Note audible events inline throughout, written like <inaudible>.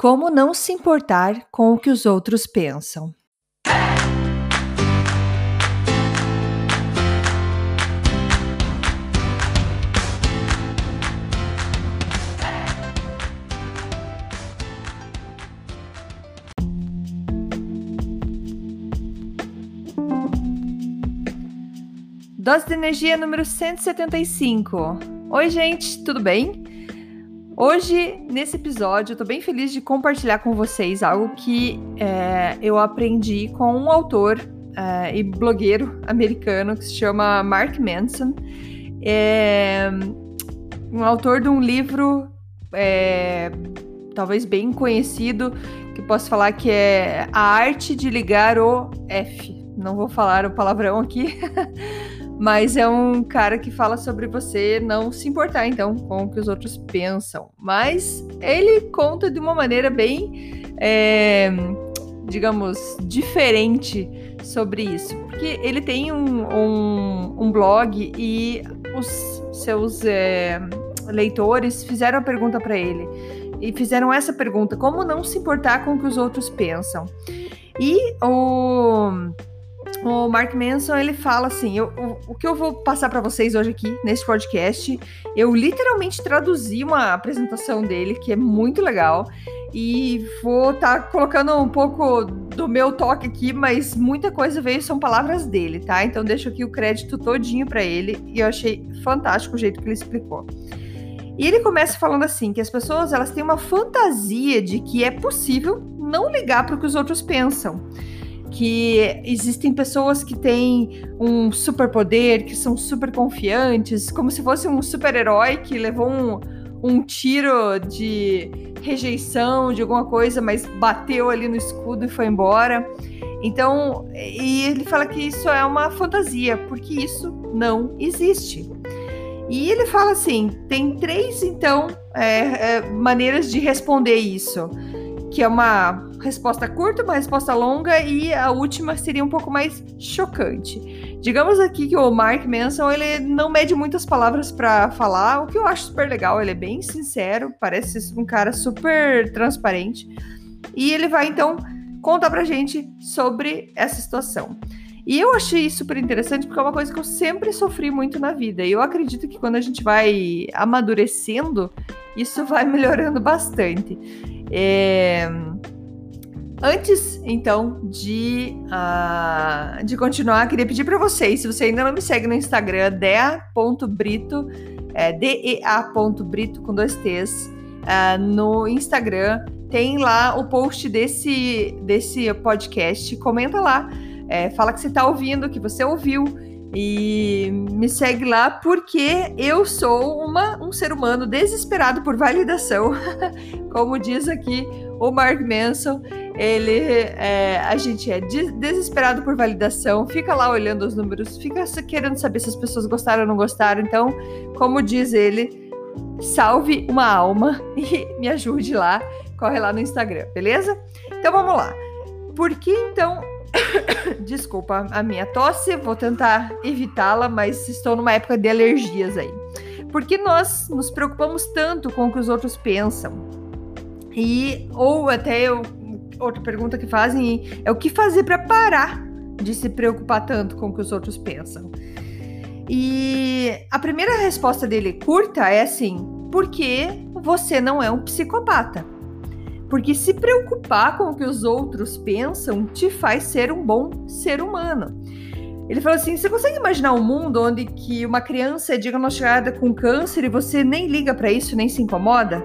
Como não se importar com o que os outros pensam. Dose de energia número 175. Oi, gente, tudo bem? Hoje, nesse episódio, eu tô bem feliz de compartilhar com vocês algo que é, eu aprendi com um autor é, e blogueiro americano que se chama Mark Manson. É um autor de um livro é, talvez bem conhecido, que posso falar que é A Arte de Ligar o F. Não vou falar o palavrão aqui. <laughs> Mas é um cara que fala sobre você não se importar, então, com o que os outros pensam. Mas ele conta de uma maneira bem, é, digamos, diferente sobre isso. Porque ele tem um, um, um blog e os seus é, leitores fizeram a pergunta para ele. E fizeram essa pergunta: como não se importar com o que os outros pensam? E o o Mark Manson ele fala assim: eu, o, o que eu vou passar para vocês hoje aqui nesse podcast, eu literalmente traduzi uma apresentação dele que é muito legal e vou estar tá colocando um pouco do meu toque aqui, mas muita coisa veio são palavras dele, tá? Então deixo aqui o crédito todinho para ele e eu achei fantástico o jeito que ele explicou. E ele começa falando assim que as pessoas elas têm uma fantasia de que é possível não ligar para o que os outros pensam que existem pessoas que têm um superpoder, que são super confiantes, como se fosse um super-herói que levou um, um tiro de rejeição de alguma coisa, mas bateu ali no escudo e foi embora. Então, e ele fala que isso é uma fantasia, porque isso não existe. E ele fala assim: tem três, então, é, é, maneiras de responder isso que é uma resposta curta, uma resposta longa e a última seria um pouco mais chocante. Digamos aqui que o Mark Manson ele não mede muitas palavras para falar, o que eu acho super legal. Ele é bem sincero, parece um cara super transparente e ele vai então contar pra gente sobre essa situação. E eu achei super interessante porque é uma coisa que eu sempre sofri muito na vida. E eu acredito que quando a gente vai amadurecendo, isso vai melhorando bastante. É... Antes, então, de, uh, de continuar, queria pedir para vocês, se você ainda não me segue no Instagram, dea.brito, é, dea.brito com dois T's, uh, no Instagram, tem lá o post desse, desse podcast, comenta lá, é, fala que você está ouvindo, que você ouviu, e me segue lá porque eu sou uma, um ser humano desesperado por validação. <laughs> Como diz aqui o Mark Manson, ele é, a gente é desesperado por validação, fica lá olhando os números, fica querendo saber se as pessoas gostaram ou não gostaram. Então, como diz ele, salve uma alma <laughs> e me ajude lá, corre lá no Instagram, beleza? Então vamos lá. Por que então <coughs> Desculpa a minha tosse, vou tentar evitá-la, mas estou numa época de alergias aí. Porque nós nos preocupamos tanto com o que os outros pensam. E ou até eu, outra pergunta que fazem é o que fazer para parar de se preocupar tanto com o que os outros pensam. E a primeira resposta dele curta é assim: porque você não é um psicopata. Porque se preocupar com o que os outros pensam te faz ser um bom ser humano. Ele falou assim: você consegue imaginar um mundo onde que uma criança é diagnosticada com câncer e você nem liga para isso, nem se incomoda?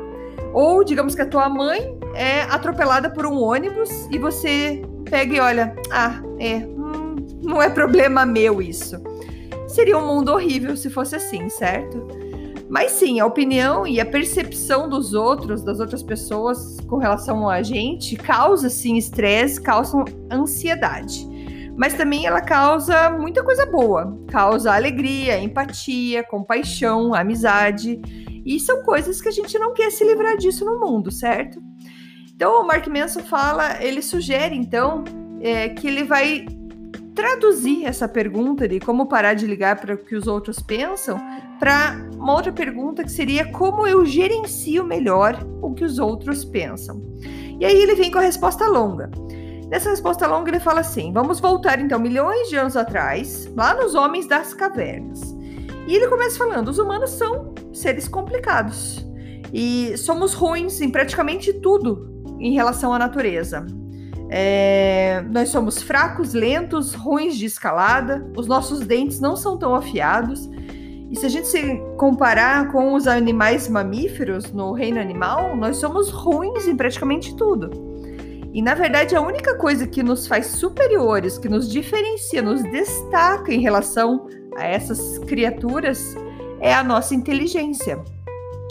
Ou digamos que a tua mãe é atropelada por um ônibus e você pega e olha, ah, é, hum, não é problema meu isso. Seria um mundo horrível se fosse assim, certo? Mas sim, a opinião e a percepção dos outros, das outras pessoas com relação a gente, causa sim estresse, causa ansiedade. Mas também ela causa muita coisa boa. Causa alegria, empatia, compaixão, amizade. E são coisas que a gente não quer se livrar disso no mundo, certo? Então, o Mark Manson fala, ele sugere então é, que ele vai traduzir essa pergunta de como parar de ligar para o que os outros pensam para uma outra pergunta que seria como eu gerencio melhor o que os outros pensam. E aí ele vem com a resposta longa. Nessa resposta longa ele fala assim: vamos voltar então milhões de anos atrás, lá nos homens das cavernas. E ele começa falando: os humanos são seres complicados e somos ruins em praticamente tudo em relação à natureza. É, nós somos fracos, lentos, ruins de escalada, os nossos dentes não são tão afiados. E se a gente se comparar com os animais mamíferos no reino animal, nós somos ruins em praticamente tudo. E na verdade, a única coisa que nos faz superiores, que nos diferencia, nos destaca em relação a essas criaturas, é a nossa inteligência.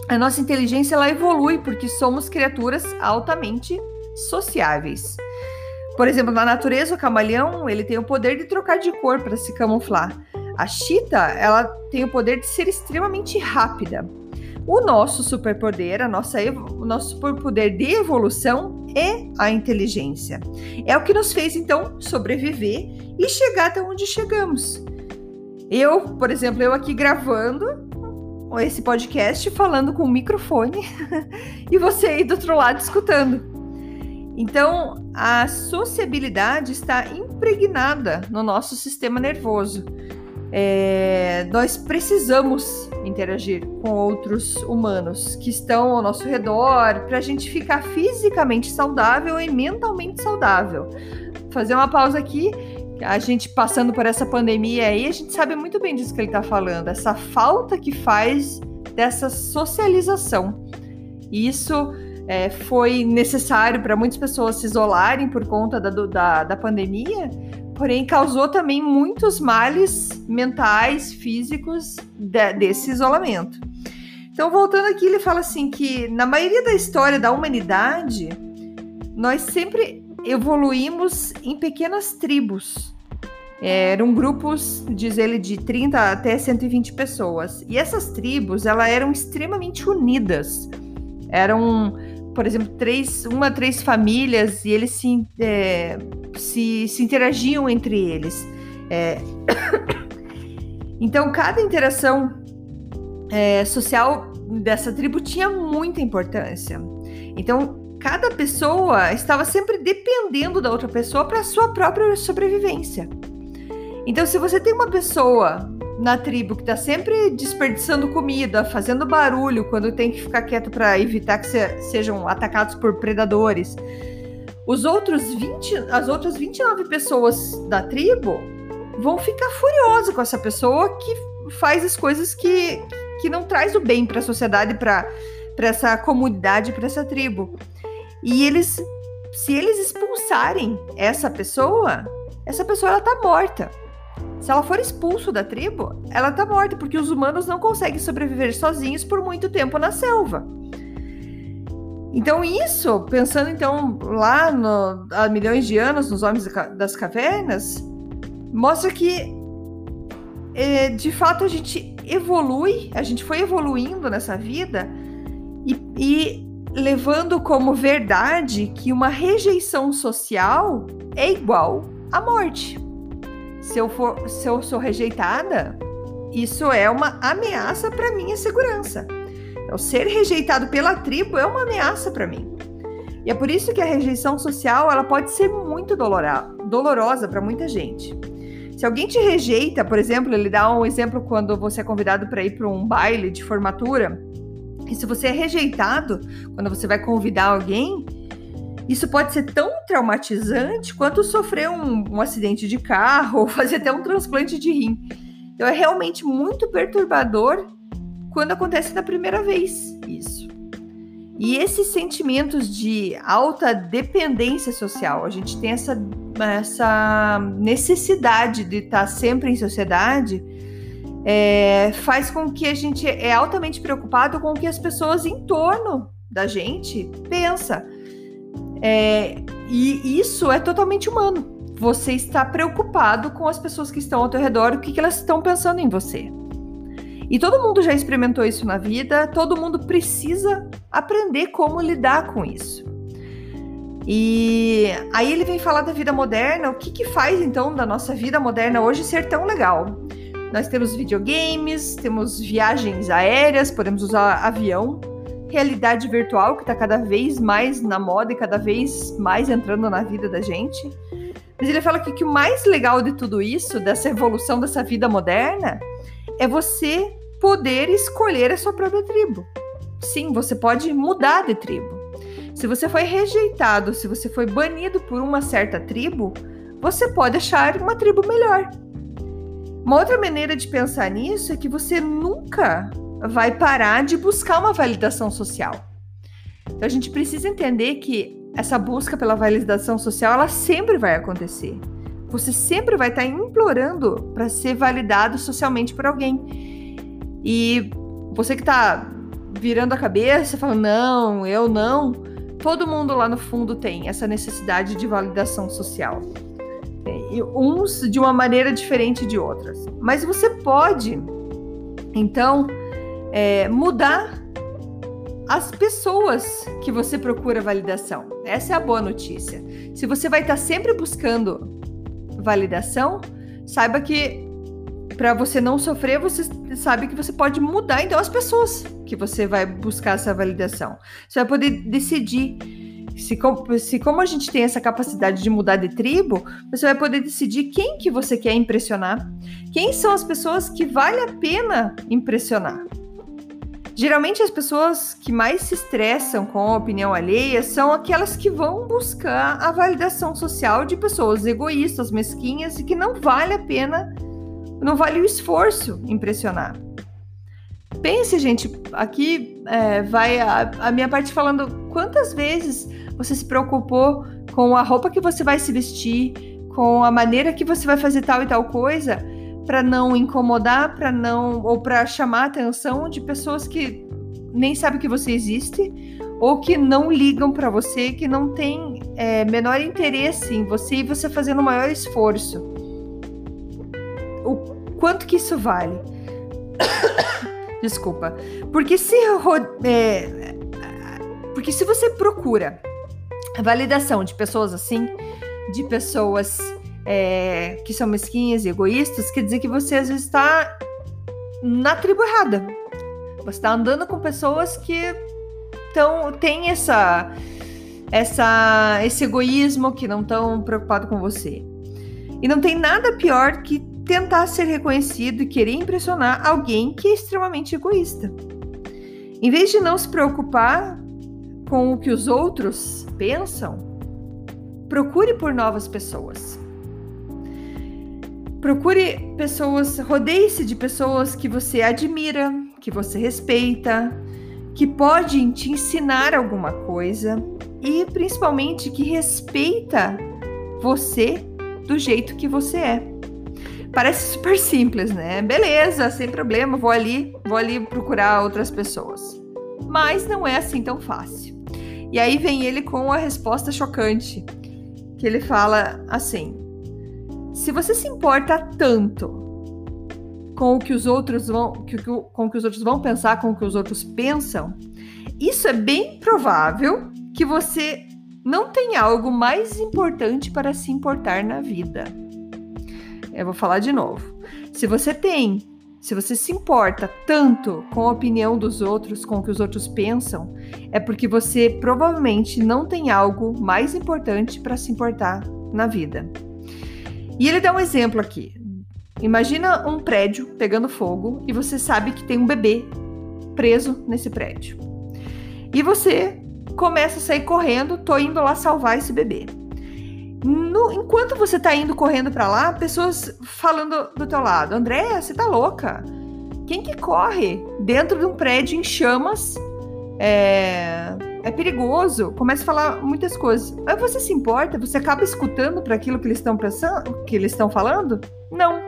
A nossa inteligência ela evolui porque somos criaturas altamente sociáveis. Por exemplo, na natureza, o camaleão ele tem o poder de trocar de cor para se camuflar. A chita ela tem o poder de ser extremamente rápida. O nosso superpoder, a nossa, o nosso superpoder de evolução é a inteligência. É o que nos fez então sobreviver e chegar até onde chegamos. Eu, por exemplo, eu aqui gravando esse podcast falando com o microfone <laughs> e você aí do outro lado escutando. Então, a sociabilidade está impregnada no nosso sistema nervoso. É, nós precisamos interagir com outros humanos que estão ao nosso redor para a gente ficar fisicamente saudável e mentalmente saudável. Fazer uma pausa aqui. A gente passando por essa pandemia aí, a gente sabe muito bem disso que ele está falando, essa falta que faz dessa socialização. Isso é, foi necessário para muitas pessoas se isolarem por conta da, da, da pandemia, porém causou também muitos males mentais, físicos de, desse isolamento. Então, voltando aqui, ele fala assim que na maioria da história da humanidade, nós sempre evoluímos em pequenas tribos. Eram grupos, diz ele, de 30 até 120 pessoas. E essas tribos, elas eram extremamente unidas. Eram por exemplo, três, uma, três famílias e eles se, é, se, se interagiam entre eles. É... <coughs> então, cada interação é, social dessa tribo tinha muita importância. Então, cada pessoa estava sempre dependendo da outra pessoa para sua própria sobrevivência. Então, se você tem uma pessoa na tribo que está sempre desperdiçando comida, fazendo barulho quando tem que ficar quieto para evitar que se, sejam atacados por predadores. Os outros 20, as outras 29 pessoas da tribo vão ficar furiosas com essa pessoa que faz as coisas que, que não traz o bem para a sociedade, para essa comunidade, para essa tribo. E eles, se eles expulsarem essa pessoa, essa pessoa ela tá morta. Se ela for expulso da tribo, ela tá morta, porque os humanos não conseguem sobreviver sozinhos por muito tempo na selva. Então, isso, pensando então lá no, há milhões de anos nos homens das cavernas, mostra que é, de fato a gente evolui, a gente foi evoluindo nessa vida e, e levando como verdade que uma rejeição social é igual à morte se eu, for, se eu sou rejeitada, isso é uma ameaça para minha segurança. Então, ser rejeitado pela tribo é uma ameaça para mim. E é por isso que a rejeição social ela pode ser muito dolorosa para muita gente. Se alguém te rejeita, por exemplo, ele dá um exemplo quando você é convidado para ir para um baile de formatura. E se você é rejeitado quando você vai convidar alguém, isso pode ser tão traumatizante quanto sofrer um, um acidente de carro <laughs> ou fazer até um transplante de rim. Então é realmente muito perturbador quando acontece da primeira vez isso. E esses sentimentos de alta dependência social, a gente tem essa, essa necessidade de estar sempre em sociedade, é, faz com que a gente é altamente preocupado com o que as pessoas em torno da gente pensa. É, e isso é totalmente humano. Você está preocupado com as pessoas que estão ao teu redor, o que, que elas estão pensando em você. E todo mundo já experimentou isso na vida, todo mundo precisa aprender como lidar com isso. E aí ele vem falar da vida moderna, o que, que faz então da nossa vida moderna hoje ser tão legal? Nós temos videogames, temos viagens aéreas, podemos usar avião, realidade virtual que está cada vez mais na moda e cada vez mais entrando na vida da gente. Mas ele fala que, que o mais legal de tudo isso, dessa evolução dessa vida moderna, é você poder escolher a sua própria tribo. Sim, você pode mudar de tribo. Se você foi rejeitado, se você foi banido por uma certa tribo, você pode achar uma tribo melhor. Uma outra maneira de pensar nisso é que você nunca vai parar de buscar uma validação social. Então a gente precisa entender que essa busca pela validação social, ela sempre vai acontecer. Você sempre vai estar implorando para ser validado socialmente por alguém. E você que está virando a cabeça, falando, não, eu não, todo mundo lá no fundo tem essa necessidade de validação social. E uns de uma maneira diferente de outras. Mas você pode, então, é, mudar as pessoas que você procura validação. Essa é a boa notícia. Se você vai estar sempre buscando validação, saiba que para você não sofrer, você sabe que você pode mudar então as pessoas que você vai buscar essa validação. Você vai poder decidir se, se como a gente tem essa capacidade de mudar de tribo, você vai poder decidir quem que você quer impressionar, quem são as pessoas que vale a pena impressionar. Geralmente as pessoas que mais se estressam com a opinião alheia são aquelas que vão buscar a validação social de pessoas egoístas, mesquinhas e que não vale a pena, não vale o esforço impressionar. Pense, gente, aqui é, vai a, a minha parte falando quantas vezes você se preocupou com a roupa que você vai se vestir, com a maneira que você vai fazer tal e tal coisa, para não incomodar, para não ou para chamar a atenção de pessoas que nem sabem que você existe ou que não ligam para você, que não tem é, menor interesse em você e você fazendo o maior esforço. O quanto que isso vale? <coughs> Desculpa. Porque se é, porque se você procura validação de pessoas assim, de pessoas é, que são mesquinhas e egoístas, quer dizer que você às vezes está na tribo errada. Você está andando com pessoas que tão, têm essa, essa, esse egoísmo, que não estão preocupados com você. E não tem nada pior que tentar ser reconhecido e querer impressionar alguém que é extremamente egoísta. Em vez de não se preocupar com o que os outros pensam, procure por novas pessoas. Procure pessoas, rodeie-se de pessoas que você admira, que você respeita, que podem te ensinar alguma coisa e principalmente que respeita você do jeito que você é. Parece super simples, né? Beleza, sem problema, vou ali, vou ali procurar outras pessoas. Mas não é assim tão fácil. E aí vem ele com a resposta chocante, que ele fala assim: se você se importa tanto com o que os outros vão, com o que os outros vão pensar, com o que os outros pensam, isso é bem provável que você não tem algo mais importante para se importar na vida. Eu vou falar de novo. Se você tem, se você se importa tanto com a opinião dos outros, com o que os outros pensam, é porque você provavelmente não tem algo mais importante para se importar na vida. E ele dá um exemplo aqui. Imagina um prédio pegando fogo e você sabe que tem um bebê preso nesse prédio. E você começa a sair correndo, tô indo lá salvar esse bebê. No, enquanto você tá indo correndo para lá, pessoas falando do teu lado: André, você tá louca? Quem que corre dentro de um prédio em chamas? É, é perigoso, começa a falar muitas coisas. Aí você se importa? Você acaba escutando para aquilo que eles estão pensando, que eles estão falando? Não.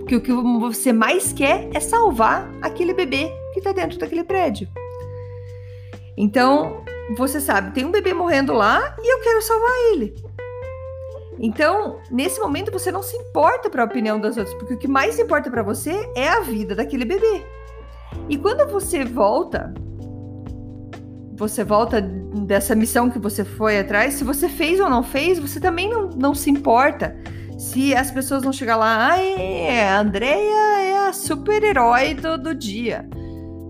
Porque o que você mais quer é salvar aquele bebê que está dentro daquele prédio. Então, você sabe, tem um bebê morrendo lá e eu quero salvar ele. Então, nesse momento você não se importa para a opinião das outras, porque o que mais importa para você é a vida daquele bebê. E quando você volta você volta dessa missão que você foi atrás, se você fez ou não fez, você também não, não se importa. Se as pessoas não chegar lá, ah, a Andrea é a super-herói do, do dia.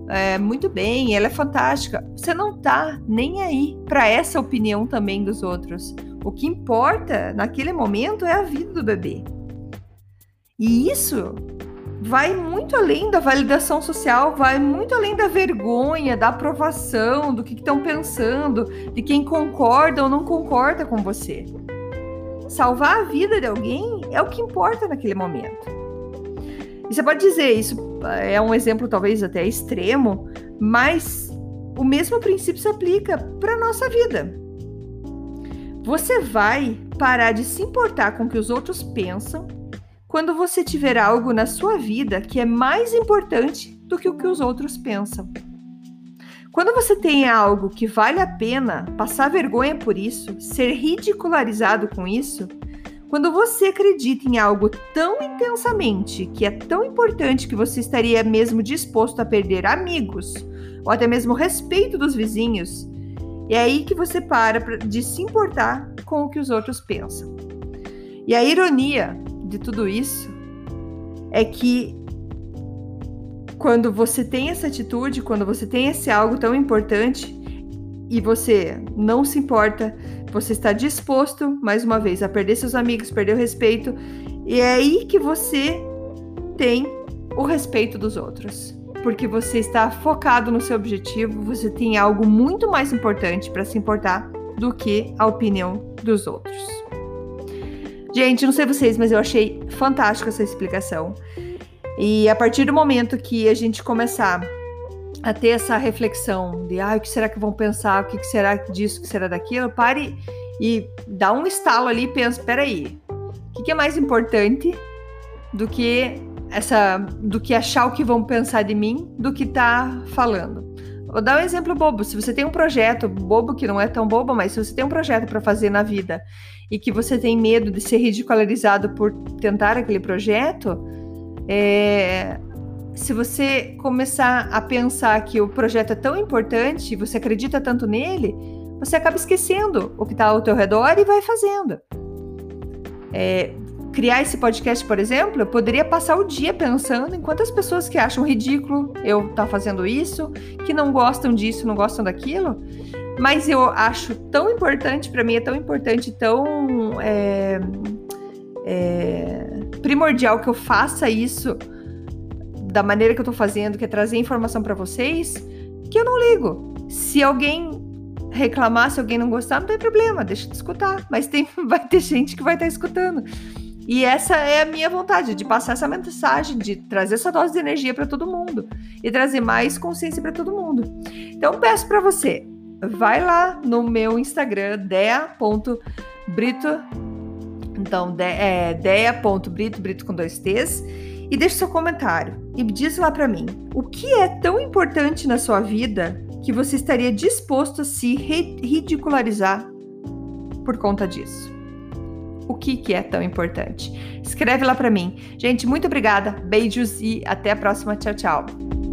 É, muito bem, ela é fantástica. Você não tá nem aí para essa opinião também dos outros. O que importa naquele momento é a vida do bebê. E isso vai muito além da validação social, vai muito além da vergonha, da aprovação, do que estão pensando, de quem concorda ou não concorda com você. Salvar a vida de alguém é o que importa naquele momento. E você pode dizer, isso é um exemplo talvez até extremo, mas o mesmo princípio se aplica para nossa vida. Você vai parar de se importar com o que os outros pensam quando você tiver algo na sua vida que é mais importante do que o que os outros pensam. Quando você tem algo que vale a pena passar vergonha por isso, ser ridicularizado com isso, quando você acredita em algo tão intensamente que é tão importante que você estaria mesmo disposto a perder amigos ou até mesmo respeito dos vizinhos, é aí que você para de se importar com o que os outros pensam. E a ironia de tudo isso é que quando você tem essa atitude, quando você tem esse algo tão importante e você não se importa, você está disposto, mais uma vez, a perder seus amigos, perder o respeito, e é aí que você tem o respeito dos outros. Porque você está focado no seu objetivo, você tem algo muito mais importante para se importar do que a opinião dos outros. Gente, não sei vocês, mas eu achei fantástica essa explicação. E a partir do momento que a gente começar a ter essa reflexão de ah, o que será que vão pensar, o que será disso, o que será daquilo, pare e dá um estalo ali e pensa, peraí, o que é mais importante do que essa, do que achar o que vão pensar de mim, do que tá falando? Vou dar um exemplo bobo. Se você tem um projeto bobo, que não é tão bobo, mas se você tem um projeto para fazer na vida e que você tem medo de ser ridicularizado por tentar aquele projeto, é, se você começar a pensar que o projeto é tão importante, você acredita tanto nele, você acaba esquecendo o que está ao teu redor e vai fazendo. É, criar esse podcast, por exemplo, eu poderia passar o dia pensando em quantas pessoas que acham ridículo eu estar tá fazendo isso, que não gostam disso, não gostam daquilo, mas eu acho tão importante, para mim é tão importante, tão é, é, primordial que eu faça isso da maneira que eu tô fazendo, que é trazer informação para vocês, que eu não ligo. Se alguém reclamar, se alguém não gostar, não tem problema, deixa de escutar. Mas tem, <laughs> vai ter gente que vai estar tá escutando. E essa é a minha vontade, de passar essa mensagem, de trazer essa dose de energia para todo mundo e trazer mais consciência para todo mundo. Então peço para você, vai lá no meu Instagram, dea.brito, então é dea.brito, brito com dois T's, e deixe seu comentário e diz lá para mim, o que é tão importante na sua vida que você estaria disposto a se ridicularizar por conta disso? O que, que é tão importante. Escreve lá para mim. Gente, muito obrigada, beijos e até a próxima. Tchau, tchau.